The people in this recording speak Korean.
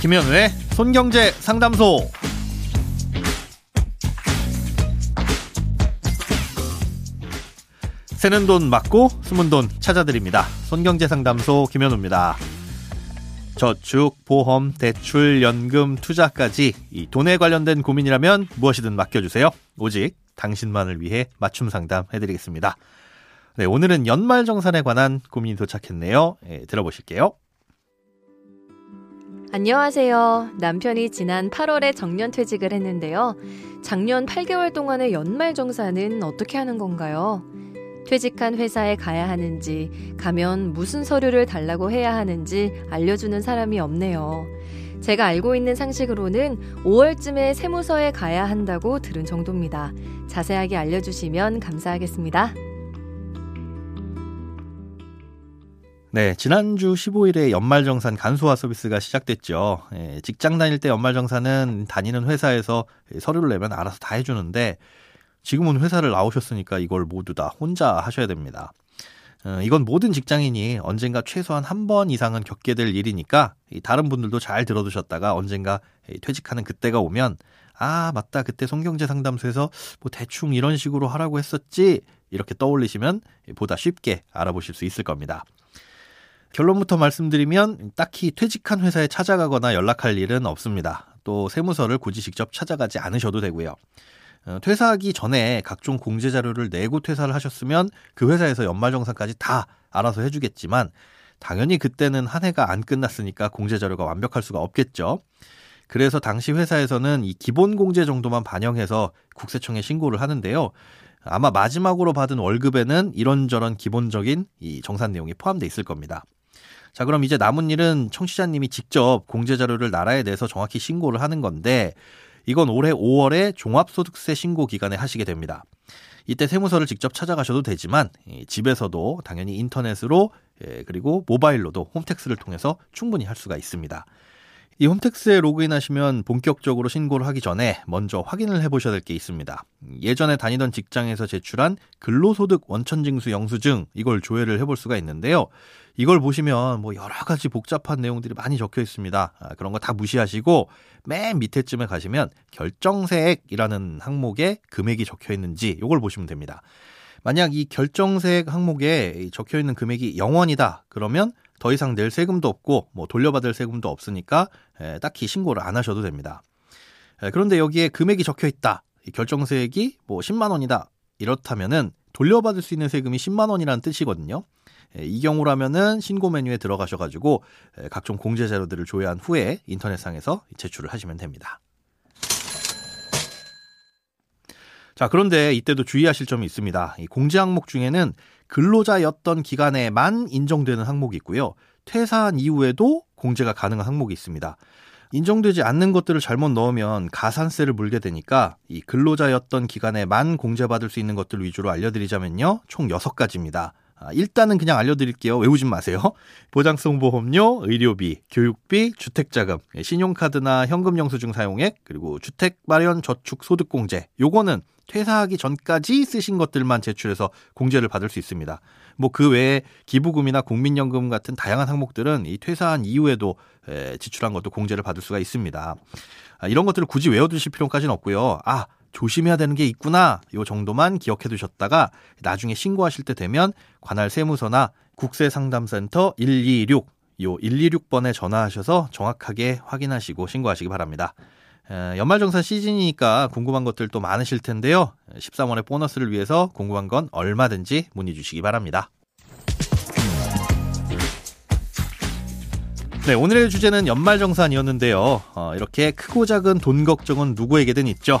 김현우의 손경제 상담소. 새는 돈 맞고 숨은 돈 찾아드립니다. 손경제 상담소 김현우입니다. 저축, 보험, 대출, 연금, 투자까지 이 돈에 관련된 고민이라면 무엇이든 맡겨주세요. 오직 당신만을 위해 맞춤 상담 해드리겠습니다. 네, 오늘은 연말 정산에 관한 고민이 도착했네요. 네, 들어보실게요. 안녕하세요. 남편이 지난 8월에 정년 퇴직을 했는데요. 작년 8개월 동안의 연말정산은 어떻게 하는 건가요? 퇴직한 회사에 가야 하는지, 가면 무슨 서류를 달라고 해야 하는지 알려주는 사람이 없네요. 제가 알고 있는 상식으로는 5월쯤에 세무서에 가야 한다고 들은 정도입니다. 자세하게 알려주시면 감사하겠습니다. 네, 지난주 15일에 연말정산 간소화 서비스가 시작됐죠. 예, 직장 다닐 때 연말정산은 다니는 회사에서 서류를 내면 알아서 다 해주는데 지금은 회사를 나오셨으니까 이걸 모두 다 혼자 하셔야 됩니다. 어, 이건 모든 직장인이 언젠가 최소한 한 번 이상은 겪게 될 일이니까 다른 분들도 잘 들어두셨다가 언젠가 퇴직하는 그때가 오면 아 맞다 그때 송경제 상담소에서 뭐 대충 이런 식으로 하라고 했었지 이렇게 떠올리시면 보다 쉽게 알아보실 수 있을 겁니다. 결론부터 말씀드리면 딱히 퇴직한 회사에 찾아가거나 연락할 일은 없습니다. 또 세무서를 굳이 직접 찾아가지 않으셔도 되고요. 어, 퇴사하기 전에 각종 공제 자료를 내고 퇴사를 하셨으면 그 회사에서 연말정산까지 다 알아서 해주겠지만 당연히 그때는 한 해가 안 끝났으니까 공제 자료가 완벽할 수가 없겠죠. 그래서 당시 회사에서는 이 기본 공제 정도만 반영해서 국세청에 신고를 하는데요. 아마 마지막으로 받은 월급에는 이런저런 기본적인 이 정산 내용이 포함되어 있을 겁니다. 자, 그럼 이제 남은 일은 청취자님이 직접 공제 자료를 나라에 내서 정확히 신고를 하는 건데 이건 올해 5월에 종합소득세 신고 기간에 하시게 됩니다. 이때 세무서를 직접 찾아가셔도 되지만 집에서도 당연히 인터넷으로 예, 그리고 모바일로도 홈택스를 통해서 충분히 할 수가 있습니다. 이 홈택스에 로그인하시면 본격적으로 신고를 하기 전에 먼저 확인을 해보셔야 될 게 있습니다. 예전에 다니던 직장에서 제출한 근로소득 원천징수 영수증 이걸 조회를 해볼 수가 있는데요. 이걸 보시면 뭐 여러 가지 복잡한 내용들이 많이 적혀 있습니다. 아, 그런 거 다 무시하시고 맨 밑에쯤에 가시면 결정세액이라는 항목에 금액이 적혀 있는지 이걸 보시면 됩니다. 만약 이 결정세액 항목에 적혀 있는 금액이 0원이다 그러면 더 이상 낼 세금도 없고 뭐 돌려받을 세금도 없으니까 에, 딱히 신고를 안 하셔도 됩니다. 에, 그런데 여기에 금액이 적혀 있다. 결정세액이 뭐 10만 원이다. 이렇다면은 돌려받을 수 있는 세금이 10만 원이라는 뜻이거든요. 에, 이 경우라면은 신고 메뉴에 들어가셔가지고 각종 공제 자료들을 조회한 후에 인터넷상에서 제출을 하시면 됩니다. 자, 그런데 이때도 주의하실 점이 있습니다. 이 공제 항목 중에는 근로자였던 기간에만 인정되는 항목이 있고요. 퇴사한 이후에도 공제가 가능한 항목이 있습니다. 인정되지 않는 것들을 잘못 넣으면 가산세를 물게 되니까 이 근로자였던 기간에만 공제받을 수 있는 것들 위주로 알려드리자면요. 총 6가지입니다. 아, 일단은 그냥 알려드릴게요. 외우진 마세요. 보장성 보험료, 의료비, 교육비, 주택자금, 예, 신용카드나 현금 영수증 사용액, 그리고 주택 마련 저축 소득 공제. 요거는 퇴사하기 전까지 쓰신 것들만 제출해서 공제를 받을 수 있습니다. 뭐 그 외에 기부금이나 국민연금 같은 다양한 항목들은 이 퇴사한 이후에도 지출한 것도 공제를 받을 수가 있습니다. 아, 이런 것들을 굳이 외워두실 필요까지는 없고요. 아 조심해야 되는 게 있구나. 요 정도만 기억해 두셨다가 나중에 신고하실 때 되면 관할 세무서나 국세상담센터 126, 요 126번에 전화하셔서 정확하게 확인하시고 신고하시기 바랍니다. 연말정산 시즌이니까 궁금한 것들 도 많으실 텐데요. 13월의 보너스를 위해서 궁금한 건 얼마든지 문의 주시기 바랍니다. 네, 오늘의 주제는 연말정산이었는데요. 어, 이렇게 크고 작은 돈 걱정은 누구에게든 있죠.